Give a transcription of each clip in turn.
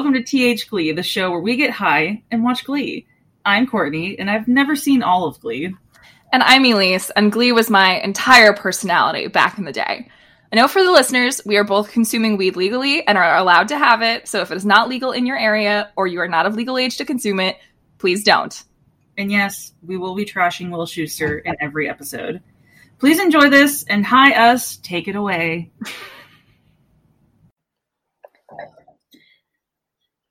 Welcome to TH Glee, the show where we get high and watch Glee. I'm Courtney, and I've never seen all of Glee. And I'm Elise, and Glee was my entire personality back in the day. I know for the listeners, we are both consuming weed legally and are allowed to have it, so if it is not legal in your area or you are not of legal age to consume it, please don't. And yes, we will be trashing Will Schuester in every episode. Please enjoy this, and hi us, take it away.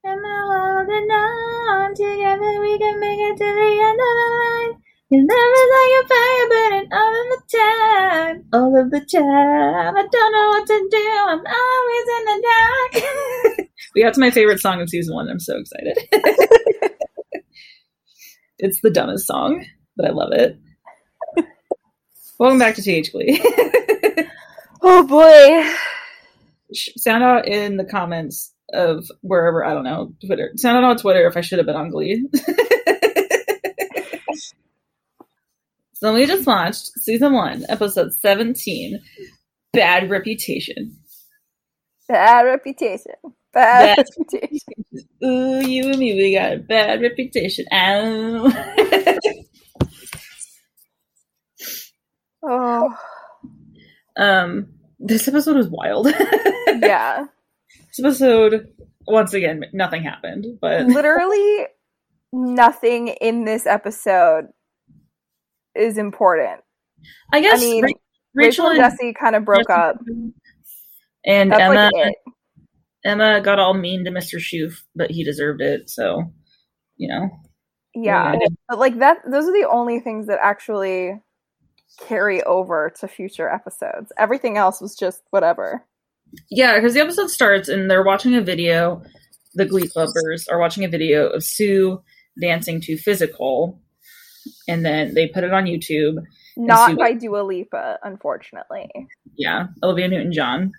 And now holding on together, we can make it to the end of the line. Your love is like a fire burning all of the time, all of the time. I don't know what to do. I'm always in the dark. We got to my favorite song of season one. I'm so excited. it's the dumbest song, but I love it. Welcome back to TH Glee. Oh boy. Sound out in the comments of wherever, I don't know, Twitter. Sound out on Twitter if I should have been on Glee. so we just watched season one, episode 17 Bad Reputation. Bad reputation. Bad, Bad- reputation. Ooh, you and me, we got a bad reputation. Ow. Oh. um, this episode was wild. Yeah. episode, once again, nothing happened, but Literally nothing in this episode is important. I guess I mean, Ra- Rachel, and Jesse kind of broke up. and That's Emma like. Emma got all mean to Mr. Schoof, but he deserved it. So, you know, Yeah. Yeah. But like that those are the only things that actually carry over to future episodes. Everything else was just whatever. Yeah, because the episode starts and they're watching a video. The Glee Clubbers are watching a video of Sue dancing to "Physical," and then they put it on YouTube. Not Sue- by Dua Lipa, unfortunately. yeah, Olivia Newton John.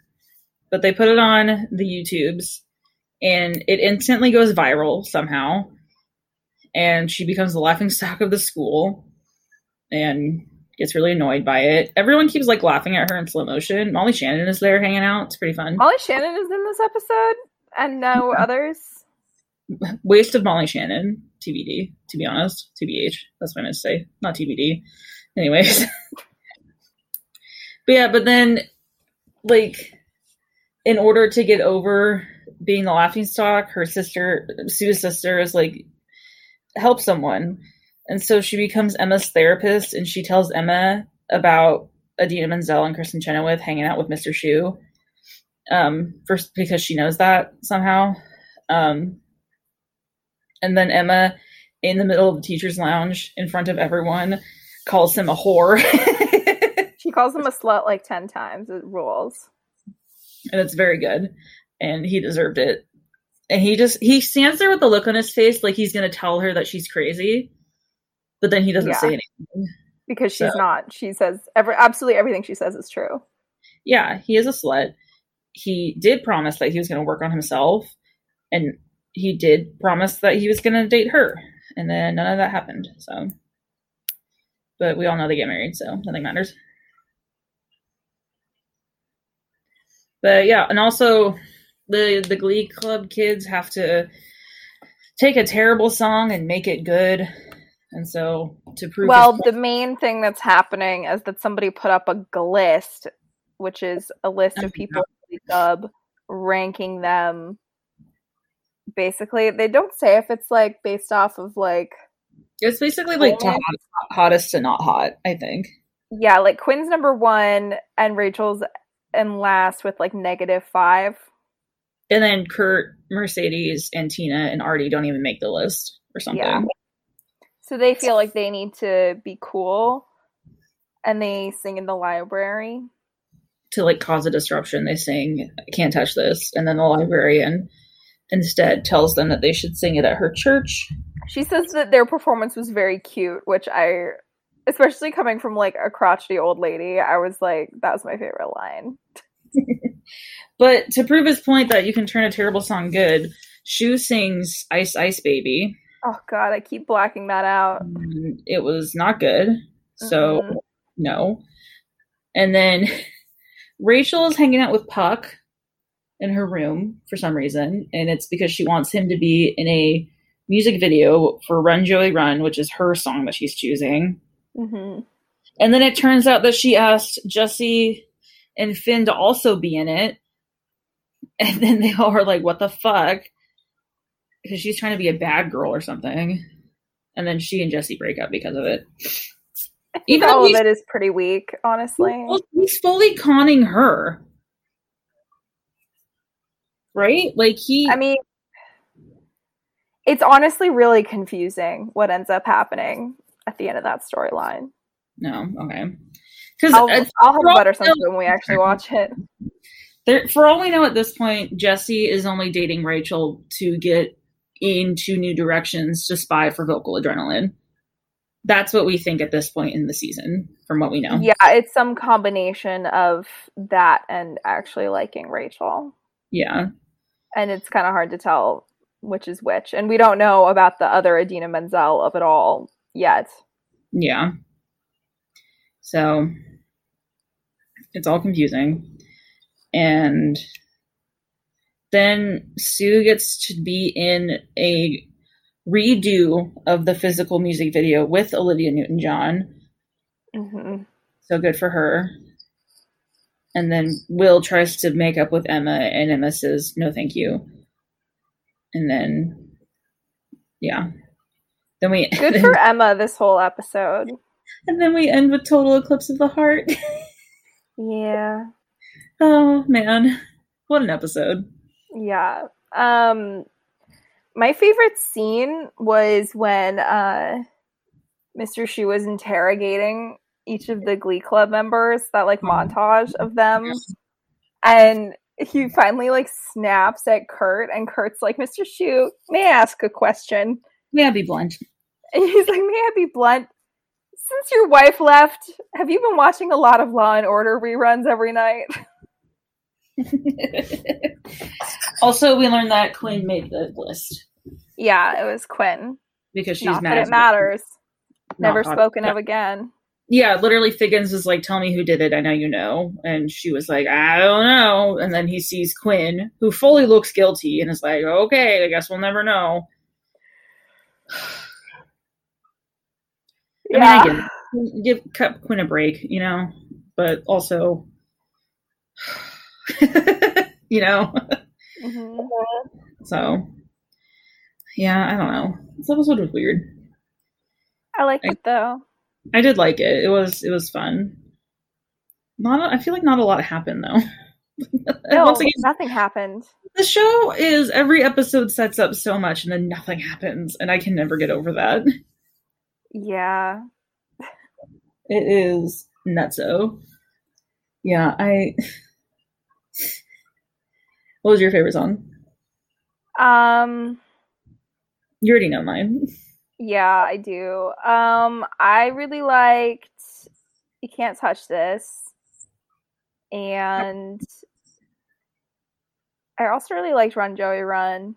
But they put it on the YouTubes and it instantly goes viral somehow. And she becomes the laughing stock of the school and gets really annoyed by it. Everyone keeps like laughing at her in slow motion. Molly Shannon is there hanging out. It's pretty fun. Molly Shannon is in this episode and no others. Waste of Molly Shannon, TBD, to be honest. TBH. That's what I meant to say. Not TBD. Anyways. but yeah, but then like in order to get over being the laughing stock, her sister Sue's sister is like help someone. And so she becomes Emma's therapist and she tells Emma about Idina Menzel and Kristin Chenoweth hanging out with Mr. Schue. Um, first because she knows that somehow. Um, and then Emma, in the middle of the teacher's lounge, in front of everyone, calls him a whore. She calls him a slut like 10 times. It rules. and it's very good. And he deserved it. And he just he stands there with a look on his face like he's gonna tell her that she's crazy, but then he doesn't Yeah. say anything. Because she's So- not. She says every absolutely everything she says is true. Yeah, he is a slut. He did promise that he was gonna work on himself, and he did promise that he was gonna date her, and then none of that happened. So, but we all know they get married, so nothing matters. But yeah, and also the the Glee Club kids have to take a terrible song and make it good, and so to prove Well, his the main thing that's happening is that somebody put up a list, which is a list of people club ranking them. Basically, they don't say if it's like based off of like it's basically like to hot, hottest to not hot. I think. yeah, like Quinn's number one and Rachel's and last with like negative five. And then Kurt, Mercedes, and Tina and Artie don't even make the list or something. Yeah. So they feel like they need to be cool and they sing in the library. To like cause a disruption, they sing "Can't touch this," and then the librarian instead tells them that they should sing it at her church. She says that their performance was very cute, which I, especially coming from like a crotchety old lady, I was like, that was my favorite line. But to prove his point that you can turn a terrible song good, Schue sings Ice Ice Baby. Oh god, I keep blacking that out. and It was not good. So, Mhm. no. And then Rachel is hanging out with Puck in her room for some reason. And it's because she wants him to be in a music video for Run Joey Run, which is her song that she's choosing. hmm And then it turns out that she asked Jesse and Finn to also be in it. And then they all are like, what the fuck? Because she's trying to be a bad girl or something. And then she and Jesse break up because of it. Even All of it is pretty weak, honestly. well, he's fully conning her. Right? Like he I mean, it's honestly really confusing what ends up happening at the end of that storyline. No, okay. Because I'll, I'll have a better sense when we actually watch it. There, for all we know at this point, Jesse is only dating Rachel to get into new directions to spy for vocal adrenaline. That's what we think at this point in the season, from what we know. Yeah, it's some combination of that and actually liking Rachel. Yeah. And it's kind of hard to tell which is which. And we don't know about the other Idina Menzel of it all yet. Yeah. So it's all confusing. And then Sue gets to be in a redo of the physical music video with Olivia Newton John. hmm So good for her. And then Will tries to make up with Emma, and Emma says, no, thank you. And then, yeah. Then we Good for Emma this whole episode. and then we end with total eclipse of the heart. Yeah. oh man, what an episode! Yeah. Um my favorite scene was when uh Mr. Schue was interrogating each of the Glee Club members, that like montage of them. And he finally like snaps at Kurt and Kurt's like, Mr. Schue, may I ask a question? May I be blunt? And he's like, May I be blunt? Since your wife left, have you been watching a lot of Law and Order reruns every night? also, we learned that Quinn made the list yeah, it was Quinn. because she's Not mad. that it matters. Never spoken yeah. of again. Yeah, literally, Figgins is like, "Tell me who did it. I know you know." And she was like, "I don't know." And then he sees Quinn, who fully looks guilty, and is like, "Okay, I guess we'll never know." I mean, I get. Give cut Quinn a break, you know, but also, you know, Mhm. so yeah, I don't know. This episode was weird. I like it though. I did like it. It was it was fun. Not, a, I feel like not a lot happened though. No, Once again, nothing happened. the show is every episode sets up so much and then nothing happens, and I can never get over that. Yeah. It is nutso. Yeah, I. what was your favorite song? Um You already know mine. yeah, I do. Um I really liked You Can't Touch This. And I also really liked Run Joey Run.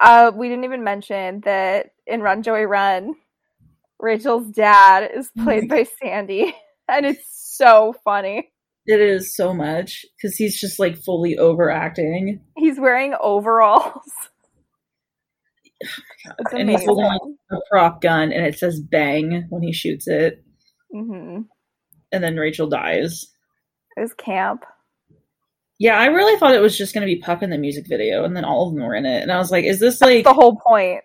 Uh we didn't even mention that in Run Joey Run, Rachel's dad is played by Sandy. And it's so funny. It is so much because he's just like fully overacting. He's wearing overalls. It's And he's holding like, a prop gun and it says bang when he shoots it, hmm and then Rachel dies. It was camp. Yeah, I really thought it was just going to be Puck in the music video, and then all of them were in it. And I was like, is this That's like. the whole point.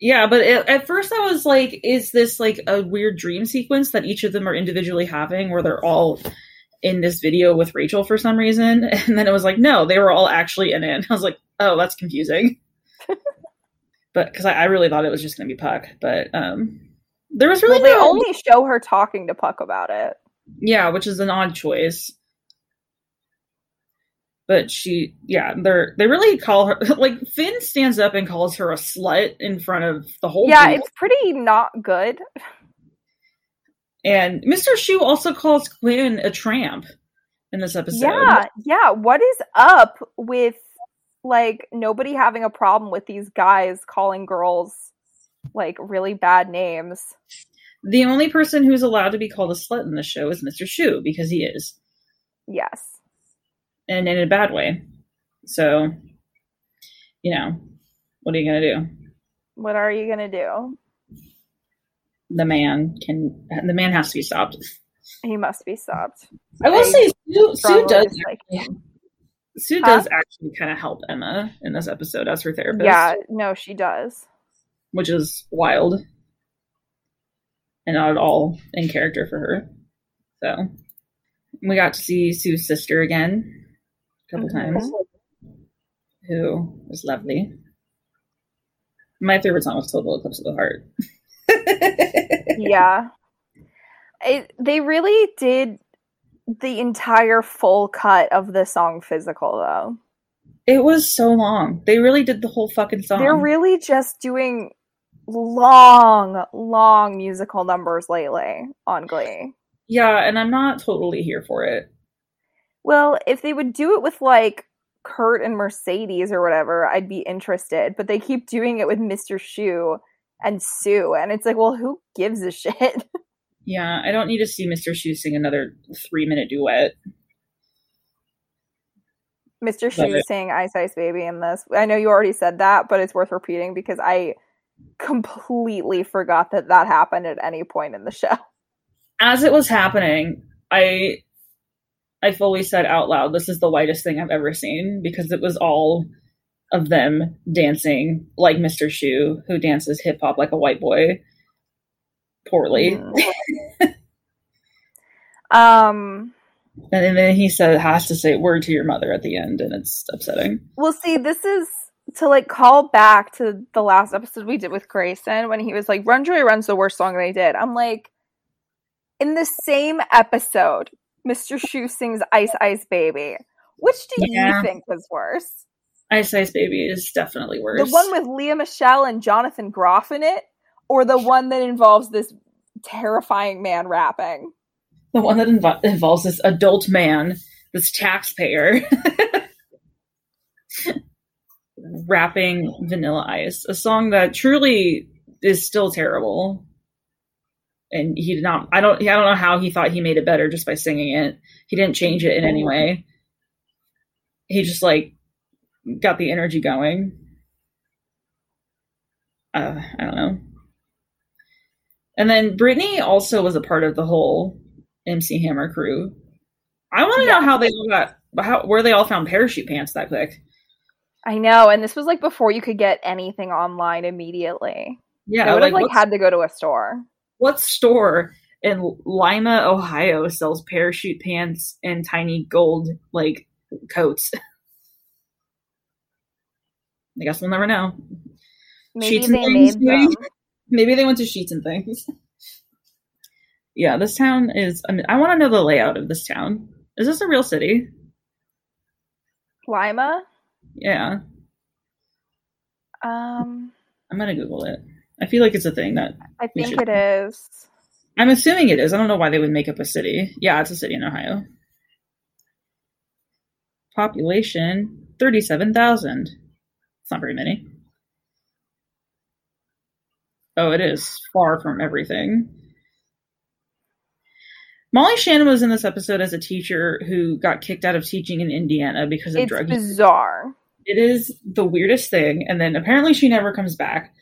Yeah, but it, at first I was like, is this like a weird dream sequence that each of them are individually having where they're all in this video with Rachel for some reason? And then it was like, no, they were all actually in it. I was like, oh, that's confusing. but because I, I really thought it was just going to be Puck, but um, there was really well, they no, only show her talking to Puck about it. yeah, which is an odd choice. but she yeah they're they really call her like finn stands up and calls her a slut in front of the whole yeah, group. it's pretty not good. And mr schue also calls quinn a tramp in this episode Yeah, yeah. What is up with like nobody having a problem with these guys calling girls like really bad names? the only person who's allowed to be called a slut in the show is mr schue because he is Yes. and in a bad way so you know what are you gonna do What are you gonna do? The man can the man has to be stopped He must be stopped. i will I say sue, sue does him. Sue Huh? does actually kind of help Emma in this episode as her therapist. Yeah, no, she does. Which is wild. And not at all in character for her. So we got to see Sue's sister again a couple Mhm. times. Who was lovely. My favorite song was Total Eclipse of the Heart. Yeah. It, they really did the entire full cut of the song physical though. It was so long. They really did the whole fucking song. They're really just doing long, long musical numbers lately on Glee. yeah, and I'm not totally here for it. Well, if they would do it with like Kurt and Mercedes or whatever, I'd be interested. But they keep doing it with Mr. Schue and Sue, and it's like, well, who gives a shit? Yeah, I don't need to see Mr. Schue sing another three minute duet. Mr. It. saying Ice Ice Baby in this. I know you already said that, but it's worth repeating because I completely forgot that that happened at any point in the show. As it was happening, I I fully said out loud, "This is the whitest thing I've ever seen," because it was all of them dancing like Mr. Schue, who dances hip hop like a white boy, poorly. Mm. um And then he said has to say "word to your mother" at the end, and it's upsetting. Well, see, this is to like call back to the last episode we did with Grayson when he was like, Run Joey Run's the worst song they did. I'm like, in the same episode, Mr. Schue sings Ice Ice Baby. Which do Yeah. you think was worse? Ice Ice Baby is definitely worse. The one with Lea Michele and Jonathan Groff in it, or the one that involves this terrifying man rapping? the one that invo- involves this adult man, this taxpayer, rapping Vanilla Ice, a song that truly is still terrible. And he did not. I don't. I don't know how he thought he made it better just by singing it. He didn't change it in any way. He just like got the energy going. Uh, I don't know. And then Brittany also was a part of the whole MC Hammer crew. I want to know how they all got how where they all found parachute pants that quick. I know, and this was like before you could get anything online immediately. Yeah, I would have like, like had to go to a store. what store in Lima, Ohio sells parachute pants and tiny gold like coats? I guess we'll never know. Maybe Sheets and they things, made maybe? them. Maybe they went to sheets and things. yeah, this town is. I mean, I want to know the layout of this town. Is this a real city? Lima. Yeah, Um, I'm gonna Google it. I feel like it's a thing that I think it is. I'm assuming it is. I don't know why they would make up a city. Yeah, it's a city in Ohio. Population 37,000. It's not very many. Oh, it is far from everything. Molly Shannon was in this episode as a teacher who got kicked out of teaching in Indiana because of It's drug use. bizarre. It is the weirdest thing. And then apparently she never comes back.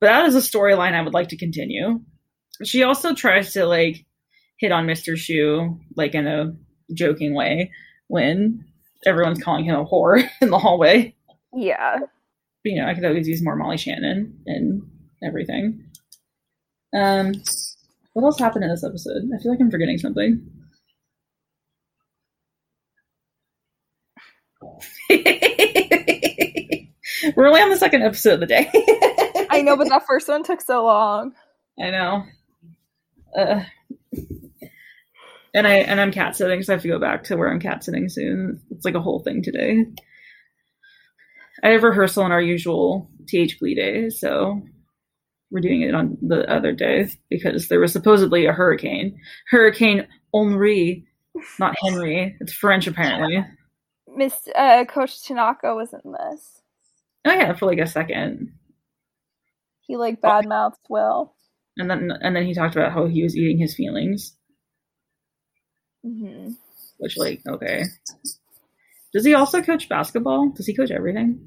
But that is a storyline I would like to continue. She also tries to like hit on Mr. Schue, like in a joking way, when everyone's calling him a whore in the hallway. Yeah. But, you know, I could always use more Molly Shannon and everything. Um, what else happened in this episode? I feel like I'm forgetting something. We're only on the second episode of the day. I know, but that first one took so long. I know. Uh, and I and I'm cat sitting, so I have to go back to where I'm cat sitting soon. It's like a whole thing today. I have rehearsal on our usual TH Glee day, so we're doing it on the other day because there was supposedly a hurricane. Hurricane Henri, not Henry. It's French apparently. Miss uh, Coach Tanaka was in this. Oh yeah, for like a second. He like badmouthed Will. And then and then he talked about how he was eating his feelings. hmm Which like, okay. Does he also coach basketball? Does he coach everything?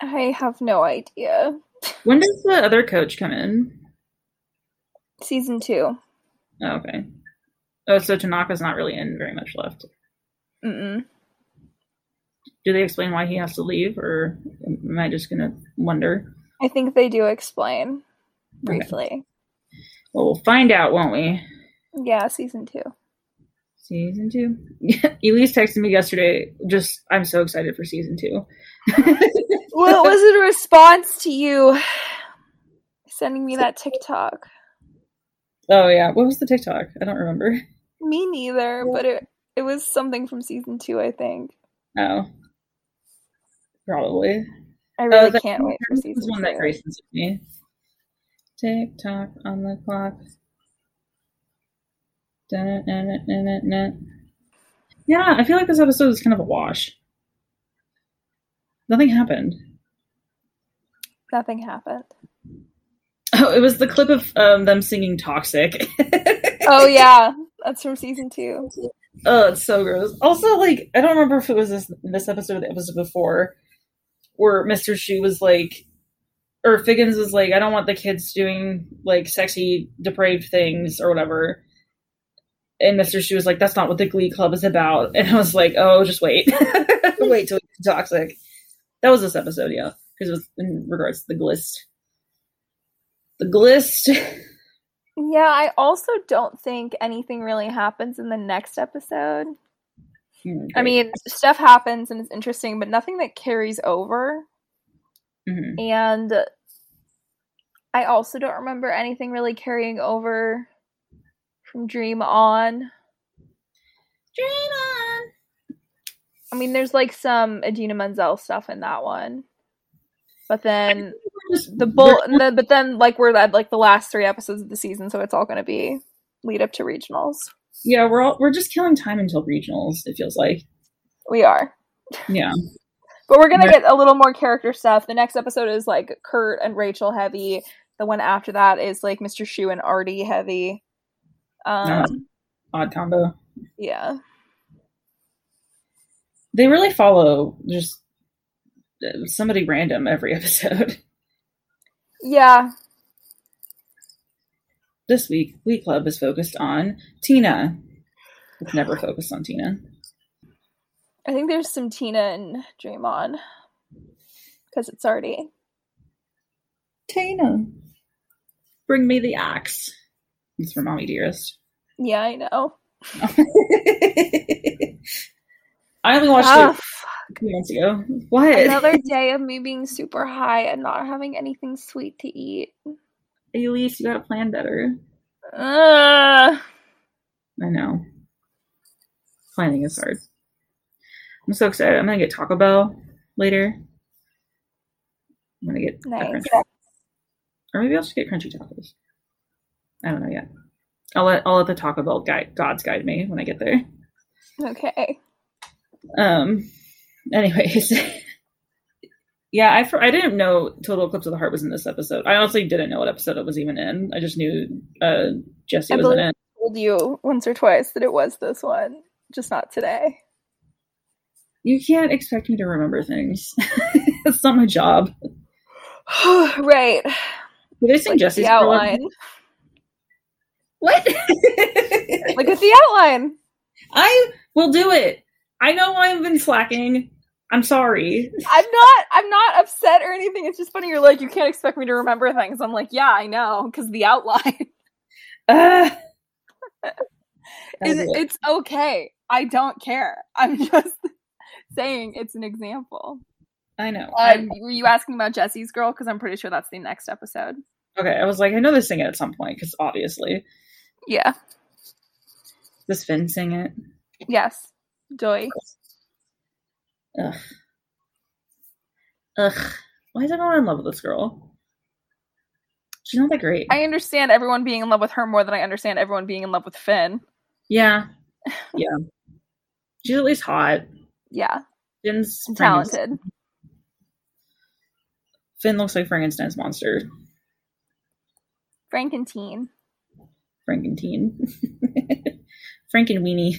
I have no idea. When does the other coach come in? Season two. Oh, okay. Oh, so Tanaka's not really in very much left. Mm-mm. Do they explain why he has to leave, or am I just gonna wonder? I think they do explain briefly. Well, we'll find out, won't we? Yeah, season two. Season two. Elise texted me yesterday. Just, I'm so excited for season two. What was it a response to you sending me that TikTok? Oh yeah, what was the TikTok? I don't remember. Me neither, but it it was something from season two, I think. Oh, probably. I oh, really that- can't wait for season one that two. Grayson sent me. TikTok on the clock. Yeah, I feel like this episode is kind of a wash. Nothing happened. Nothing happened. Oh, it was the clip of um, them singing "Toxic." Oh yeah, that's from season two. Oh, it's so gross. Also, like, I don't remember if it was this this episode or the episode before, where Mr. Schue was like, or Figgins was like, I don't want the kids doing like sexy, depraved things or whatever. And Mr. Schue was like, that's not what the Glee Club is about. And I was like, oh, just wait. wait till it's toxic. That was this episode, yeah. Because it was in regards to the glist. The glist. Yeah, I also don't think anything really happens in the next episode. Hmm, I mean, stuff happens and it's interesting, but nothing that carries over. Mhm. And I also don't remember anything really carrying over from Dream On. Dream on. I mean, there's like some Idina Menzel stuff in that one. But then Just- the bull, the, but then like we're at like the last three episodes of the season, so it's all going to be lead up to regionals. Yeah, we're all, we're just killing time until regionals. It feels like. We are, Yeah. but we're gonna get a little more character stuff. The next episode is like Kurt and Rachel heavy. The one after that is like Mr. Schue and Artie heavy. Um, Odd combo. yeah, They really follow just uh, somebody random every episode. yeah. This week, Glee Club is focused on Tina. It's never focused on Tina. I think there's some Tina and Dream On because it's already Tina. Bring me the axe. It's from Mommy Dearest. Yeah, I know. I only watched Ah, it a few months ago. What? Another day of me being super high and not having anything sweet to eat. At least you gotta plan better. Ugh. I know. Planning is hard. I'm so excited. I'm gonna get Taco Bell later. I'm gonna get Nice. crunchy- or maybe I'll just get crunchy tacos. I don't know yet. I'll let I'll let the Taco Bell guide gods guide me when I get there. Okay. Um. Anyways, yeah, I I didn't know Total Eclipse of the Heart was in this episode. I honestly didn't know what episode it was even in. I just knew uh Jesse I was in it. Told you once or twice that it was this one, just not today. You can't expect me to remember things. That's not my job. right. Did they sing Like Jesse's the outline. What? Look at the outline. I will do it. I know I've been slacking. I'm sorry. I'm not. I'm not upset or anything. It's just funny. You're like, you can't expect me to remember things. I'm like, yeah, I know, because the outline. Uh, is it's okay. I don't care. I'm just saying it's an example. I know. Um, were you asking about Jesse's girl? Because I'm pretty sure that's the next episode. okay, I was like, I know sing it at some point because obviously. Yeah. Does Finn sing it? Yes. Joy. Ugh. Ugh. Why is everyone in love with this girl? She's not that great. I understand everyone being in love with her more than I understand everyone being in love with Finn. yeah. Yeah. She's at least hot. Yeah. Finn's talented. Finn looks like Frankenstein's monster. Frankentine. Frankenteen. Frankenweenie.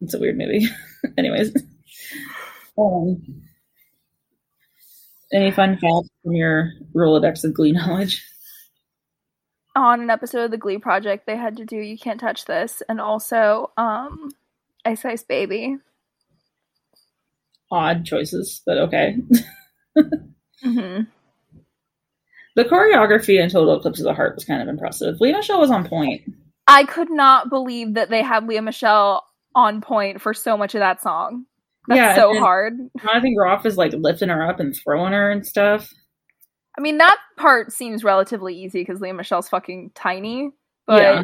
It's a weird movie. Anyways. Um, any fun facts from your Rolodex of Glee knowledge? On an episode of the Glee Project, they had to do "You Can't Touch This" and also um, "Ice Ice Baby." Odd choices, but okay. hmm The choreography in Total Eclipse of the Heart was kind of impressive. Lea Michele was on point. I could not believe that they had Lea Michele on point for so much of that song. That's Yeah, so hard. Jonathan Groff is like lifting her up and throwing her and stuff. I mean, that part seems relatively easy because Lea Michele's fucking tiny, but Yeah.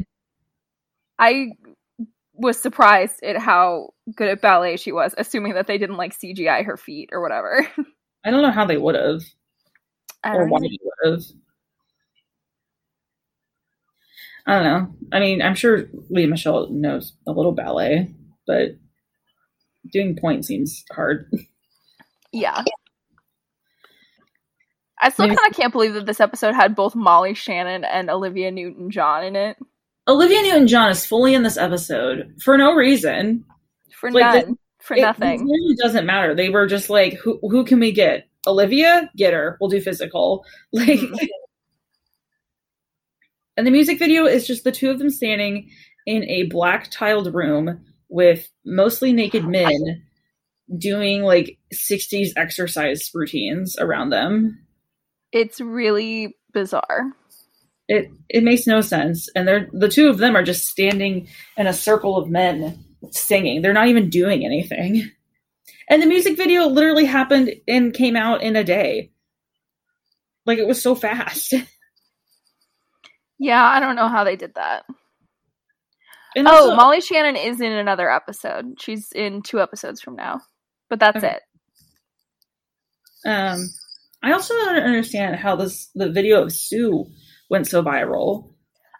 I was surprised at how good at ballet she was, assuming that they didn't like CGI her feet or whatever. I don't know how they would have I or don't why know. they would have. I don't know. I mean, I'm sure Lea Michele knows a little ballet, but doing point seems hard. Yeah. I still kind of can't believe that this episode had both Molly Shannon and Olivia Newton John in it Olivia Newton-John is fully in this episode for no reason. for Like, none, for It nothing. really doesn't matter. They were just like, who who can we get? Olivia, get her. We'll do physical. Like, Mhm. and the music video is just the two of them standing in a black tiled room with mostly naked men doing like 60s exercise routines around them. It's really bizarre. It it makes no sense. And they're the two of them are just standing in a circle of men singing. They're not even doing anything. And the music video literally happened and came out in a day. Like it was so fast. Yeah, I don't know how they did that. And Oh, also- Molly Shannon is in another episode. She's in two episodes from now. But that's Okay. it. Um, I also don't understand how this the video of Sue went so viral.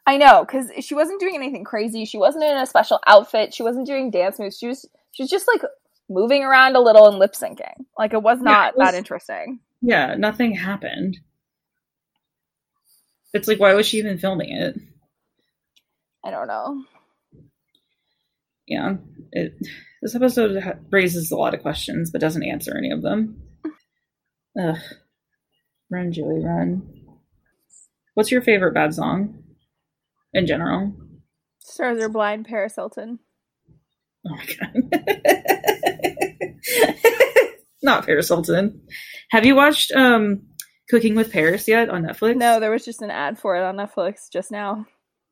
I know, because she wasn't doing anything crazy. She wasn't in a special outfit. She wasn't doing dance moves. She was she was just like moving around a little and lip syncing. Like it was Yeah, not it was- that interesting. Yeah, nothing happened. It's like, why was she even filming it? I don't know. Yeah, it. This episode ha- raises a lot of questions, but doesn't answer any of them. Ugh. Run, Julie, run. What's your favorite bad song? In general. Stars are blind, Paris Hilton. Oh my god. Not Paris Hilton. Have you watched um Cooking with Paris yet on Netflix? No, there was just an ad for it on Netflix just now.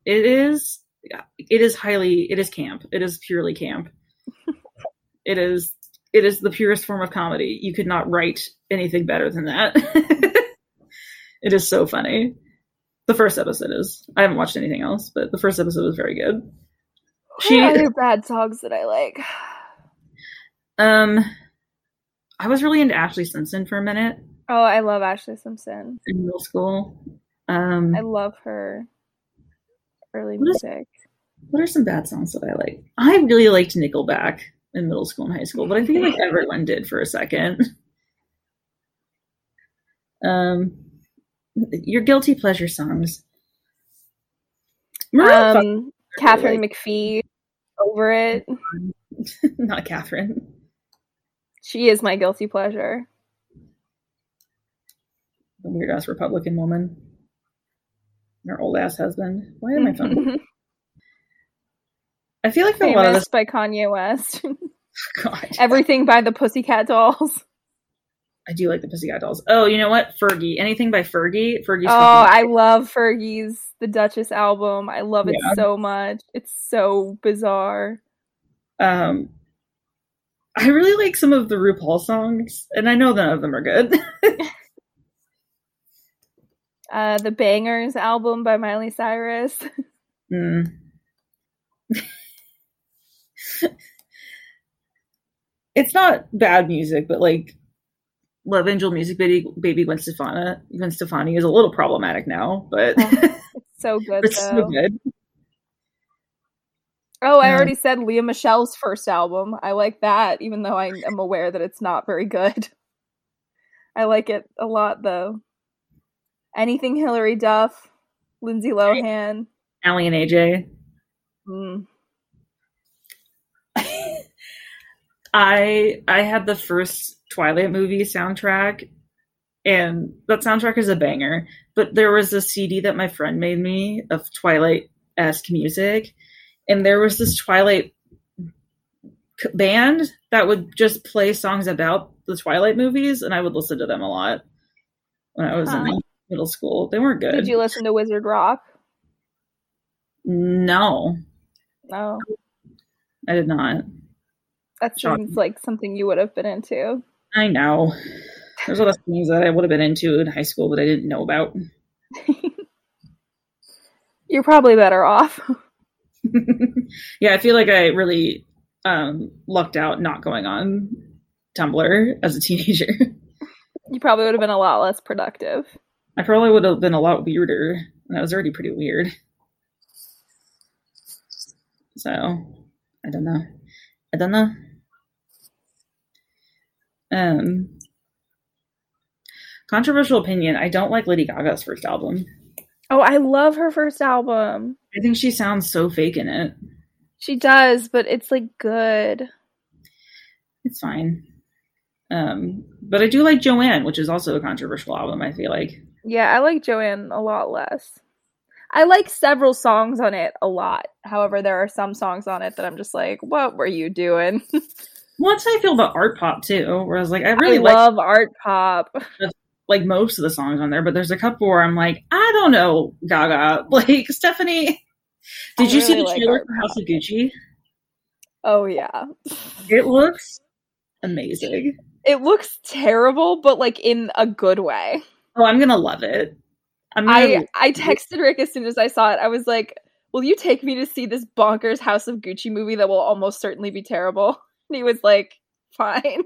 It is it is highly it is camp. It is purely camp. it is it is the purest form of comedy. You could not write anything better than that. it is so funny. The first episode is. I haven't watched anything else, but the first episode was very good. She other bad songs that I like? Um I was really into Ashlee Simpson for a minute Oh, I love Ashlee Simpson. in middle school. Um I love her early What is- music. what are some bad songs that I like? I really liked Nickelback in middle school and high school, but I think like everyone did for a second. Um, your guilty pleasure songs. Maroon Um, Katharine McPhee, over it. not Katharine. She is my guilty pleasure. The weird ass Republican woman. And her old ass husband. Why did my phone? I feel like for a lot of Famous this. by Kanye West. God, Everything by the Pussycat Dolls. I do like the Pussycat Dolls. Oh, you know what? Fergie. Anything by Fergie? Fergie's. Oh, I love Fergie's The Duchess album. I love it Yeah. so much. It's so bizarre. Um, I really like some of the RuPaul songs, and I know none of them are good. Uh, the Bangerz album by Miley Cyrus. Mm. it's not bad music, but like Love Angel Music Baby Baby Gwen Stefani Gwen Stefani is a little problematic now, but It's so good it's though. so good. Oh, I already said Lea Michele's first album. I like that, even though I am aware that it's not very good. I like it a lot though. Anything Hilary Duff, Lindsay Lohan. Aly and AJ. Mm. I I had the first Twilight movie soundtrack, and that soundtrack is a banger. But there was a CD that my friend made me of Twilight esque music, and there was this Twilight band that would just play songs about the Twilight movies, and I would listen to them a lot when I was Huh. in middle school. They weren't good. Did you listen to Wizard Rock? No, No. I did not. That seems like something you would have been into. I know. There's a lot of things that I would have been into in high school, but I didn't know about. You're probably better off. yeah, I feel like I really um, lucked out not going on Tumblr as a teenager. You probably would have been a lot less productive. I probably would have been a lot weirder, and I was already pretty weird. So, I don't know. I don't know. Um, controversial opinion. I don't like Lady Gaga's first album. Oh, I love her first album. I think she sounds so fake in it. She does, but it's like good. It's fine. Um, but I do like Joanne, which is also a controversial album. I feel like. Yeah, I like Joanne a lot less. I like several songs on it a lot. However, there are some songs on it that I'm just like, what were you doing? Well, that's how I feel about Artpop too. Where I was like, I really I like love art pop. Like most of the songs on there, but there's a couple where I'm like, I don't know, Gaga. Like Stephanie, did I you see the like trailer for House of Gucci? Oh yeah. It looks amazing. It looks terrible, but like in a good way. Oh, I'm gonna love it. I'm gonna. I I texted Rick as soon as I saw it. I was like, "Will you take me to see this bonkers House of Gucci movie that will almost certainly be terrible?" And he was like, "Fine."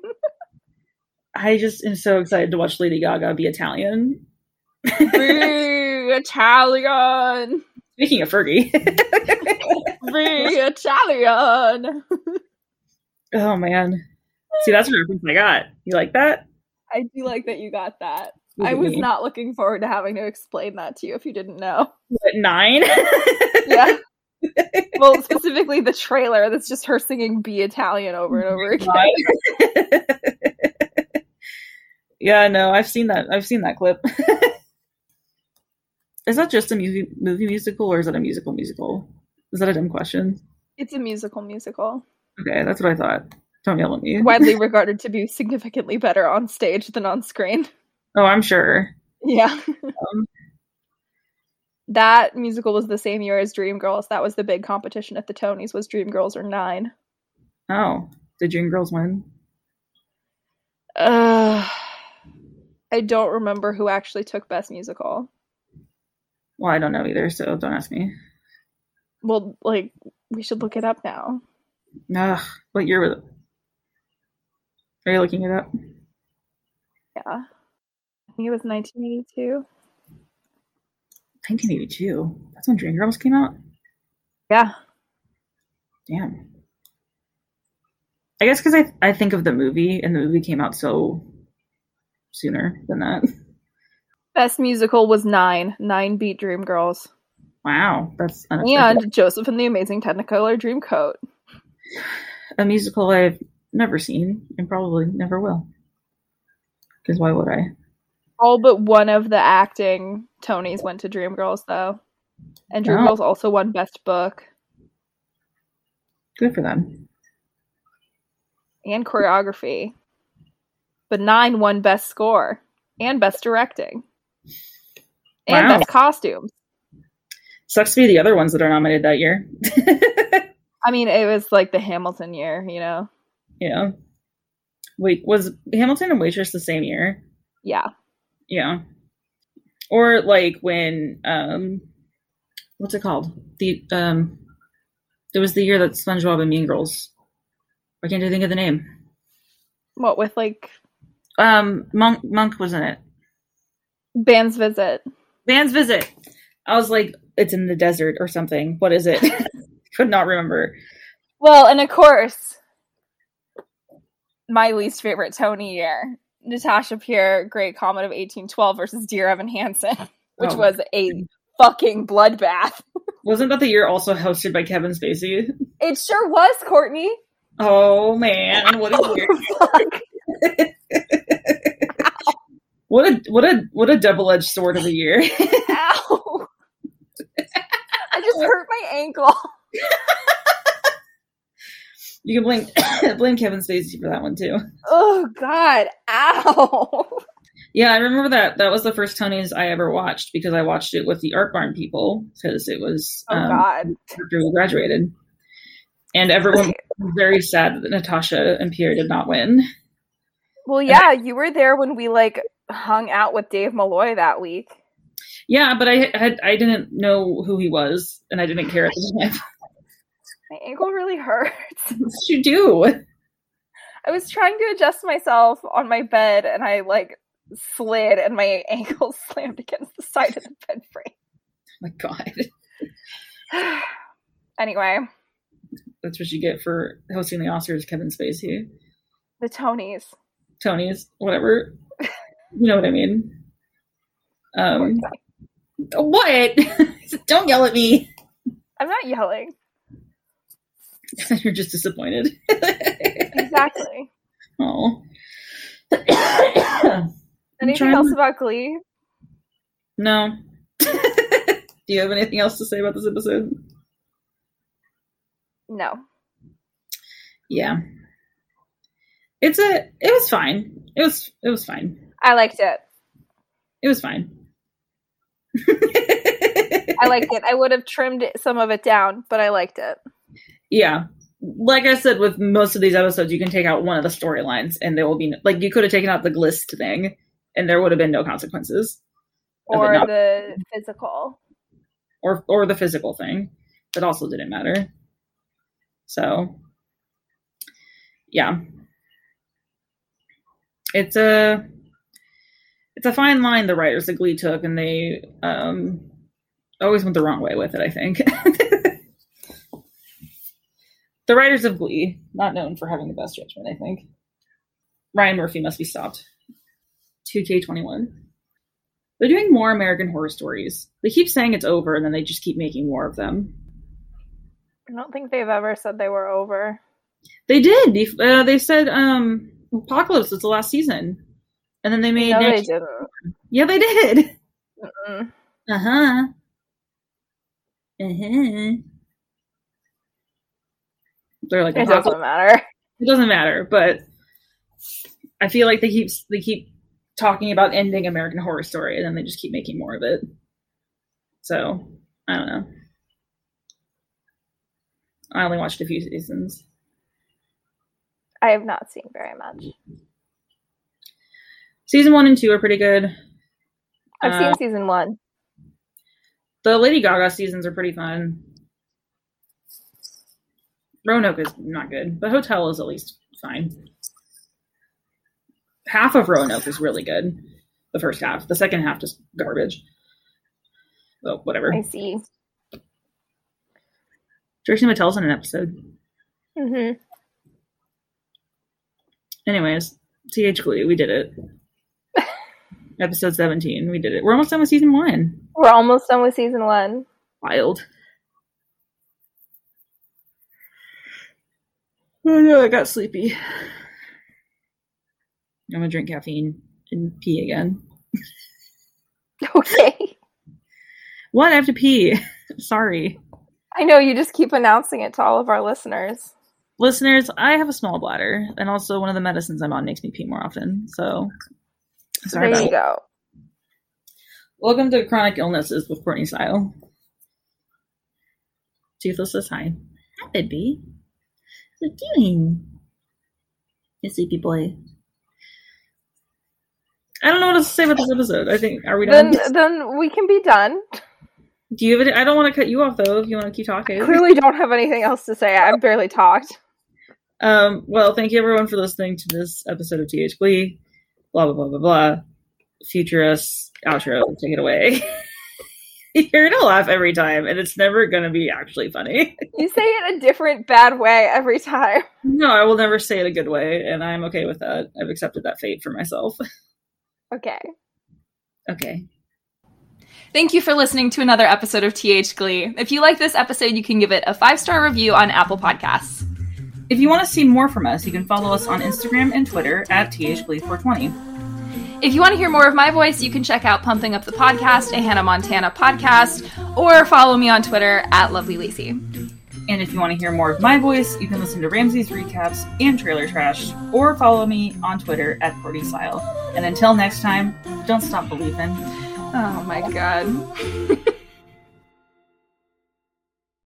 I just am so excited to watch Lady Gaga be Italian. Boo, Italian. Speaking of Fergie. be Italian. oh man. See, that's a reference I got. You like that? I do like that you got that. I was not looking forward to having to explain that to you if you didn't know. What, nine. Yeah. well, specifically the trailer that's just her singing Be Italian over and over again. Yeah, no, I've seen that. I've seen that clip. is that just a movie movie musical, or is that a musical musical? Is that a dumb question? It's a musical musical. Okay, that's what I thought. Don't yell at me. Widely regarded to be significantly better on stage than on screen. Oh, I'm sure. Yeah. Um, That musical was the same year as Dreamgirls. That was the big competition at the Tonys was Dreamgirls or 9. oh, did Dreamgirls win? Uh, I don't remember who actually took best musical. Well, I don't know either, so don't ask me. Well, like we should look it up now. Ugh, what year was it? Are you looking it up? Yeah. I think it was 1982. 1982. That's when Dreamgirls came out. Yeah. Damn. I guess because I I think of the movie, and the movie came out so sooner than that. Best musical was 9. 9 beat Dreamgirls. Wow, that's unexpected. And Joseph and the Amazing Technicolor Dreamcoat. a musical I've never seen and probably never will. Because why would I? All but one of the acting Tonys went to Dreamgirls, though. And Oh. Dreamgirls also won Best Book Good for them. and Choreography. But nine won Best Score and Best Directing and Wow. Best Costumes. Sucks to be the other ones that are nominated that year. I mean, it was like the Hamilton year, you know? yeah. Wait, was Hamilton and Waitress the same year? Yeah. Yeah. Or like when um what's it called? The um It was the year that SpongeBob and Mean Girls. I can't even think of the name. What with like Um, Monk Monk was in it. band's visit? Band's visit. I was like, it's in the desert or something. What is it? Could not remember. Well, and of course, my least favorite Tony year, Natasha Pierre, Great Comet of 1812 versus Dear Evan Hansen, which Oh. was a fucking bloodbath. Wasn't that the year also hosted by Kevin Spacey? It sure was, Courtney. Oh man, what a year! What a what a what a double edged sword of a year. Ow. I just hurt my ankle. you can blame blame Kevin Spacey for that one too. Oh God. Ow. Yeah, I remember that. That was the first Tonys I ever watched because I watched it with the Art Barn people because it was Oh um, God. after we graduated, and everyone was very sad that Natasha and Pierre did not win. Well, yeah, you were there when we like hung out with Dave Malloy that week. Yeah, but I had I didn't know who he was, and I didn't care at the time. My ankle really hurts. what did you do? Oh I was trying to adjust myself on my bed and I like slid and my ankle slammed against the side of the bed frame. Oh my God, anyway, that's what you get for hosting the Oscars, Kevin Spacey, the Tonys. Tonys, whatever. You know what I mean? Um, what? Don't yell at me. I'm not yelling. You're just disappointed. Exactly. oh. Anything else to- about Glee? No. Do you have anything else to say about this episode? No. Yeah. It's a it was fine. It was it was fine. I liked it. It was fine. I liked it. I would have trimmed some of it down, but I liked it. Yeah. Like I said, with most of these episodes, you can take out one of the storylines and there will be no, like you could have taken out the glist thing and there would have been no consequences. Or not- the physical. or or the physical thing. That also didn't matter. So yeah. It's a it's a fine line the writers of Glee took and they um always went the wrong way with it, I think. the writers of Glee, not known for having the best judgment, I think. Ryan Murphy must be stopped. 2K21. They're doing more American horror stories. They keep saying it's over and then they just keep making more of them. I don't think they've ever said they were over. They did. Uh, they said um Apocalypse was the last season. And then they made No, they didn't. Yeah, they did. Uh-huh. Uh-huh. They're like It doesn't matter. it doesn't matter but i feel like they keep they keep talking about ending american horror story and then they just keep making more of it so i don't know i only watched a few seasons I have not seen very much. Season one and two are pretty good I've Uh, seen season one. the lady gaga seasons are pretty fun roanoke is not good but hotel is at least fine half of roanoke is really good the first half the second half just garbage well whatever I see. Trixie Mattel's in an episode. Mm-hmm. Anyways, TH Glee, we did it. Episode 17, we did it. We're almost done with season one. We're almost done with season one. Wild. Oh no, I got sleepy. I'm gonna drink caffeine and pee again. Okay. What? I have to pee. Sorry. I know you just keep announcing it to all of our listeners. Listeners, I have a small bladder, and also one of the medicines I'm on makes me pee more often. So, sorry there you go. Welcome to Chronic Illnesses with Courtney Style. Toothless says hi. Hi, baby. What you doing? You sleepy boy. I don't know what else to say about this episode. I think are we done? Then then we can be done. Do you have any? I don't want to cut you off though. If you want to keep talking. I clearly, don't have anything else to say. I've barely talked. Um, well, thank you everyone for listening to this episode of TH Glee. Blah blah blah blah blah. Future us outro. Take it away. You're gonna laugh every time, and it's never gonna be actually funny. You say it a different bad way every time. no, I will never say it a good way, and I'm okay with that. I've accepted that fate for myself. Okay. okay. Thank you for listening to another episode of TH Glee. If you like this episode, you can give it a five star review on Apple Podcasts. If you want to see more from us, you can follow us on Instagram and Twitter at THGlee420. If you want to hear more of my voice, you can check out Pumping Up the Podcast, a Hannah Montana podcast, or follow me on Twitter at Lovely Lacey. And if you want to hear more of my voice, you can listen to Ramsey's recaps and trailer trash, or follow me on Twitter at Cordy. And until next time, don't stop believing. Oh my god.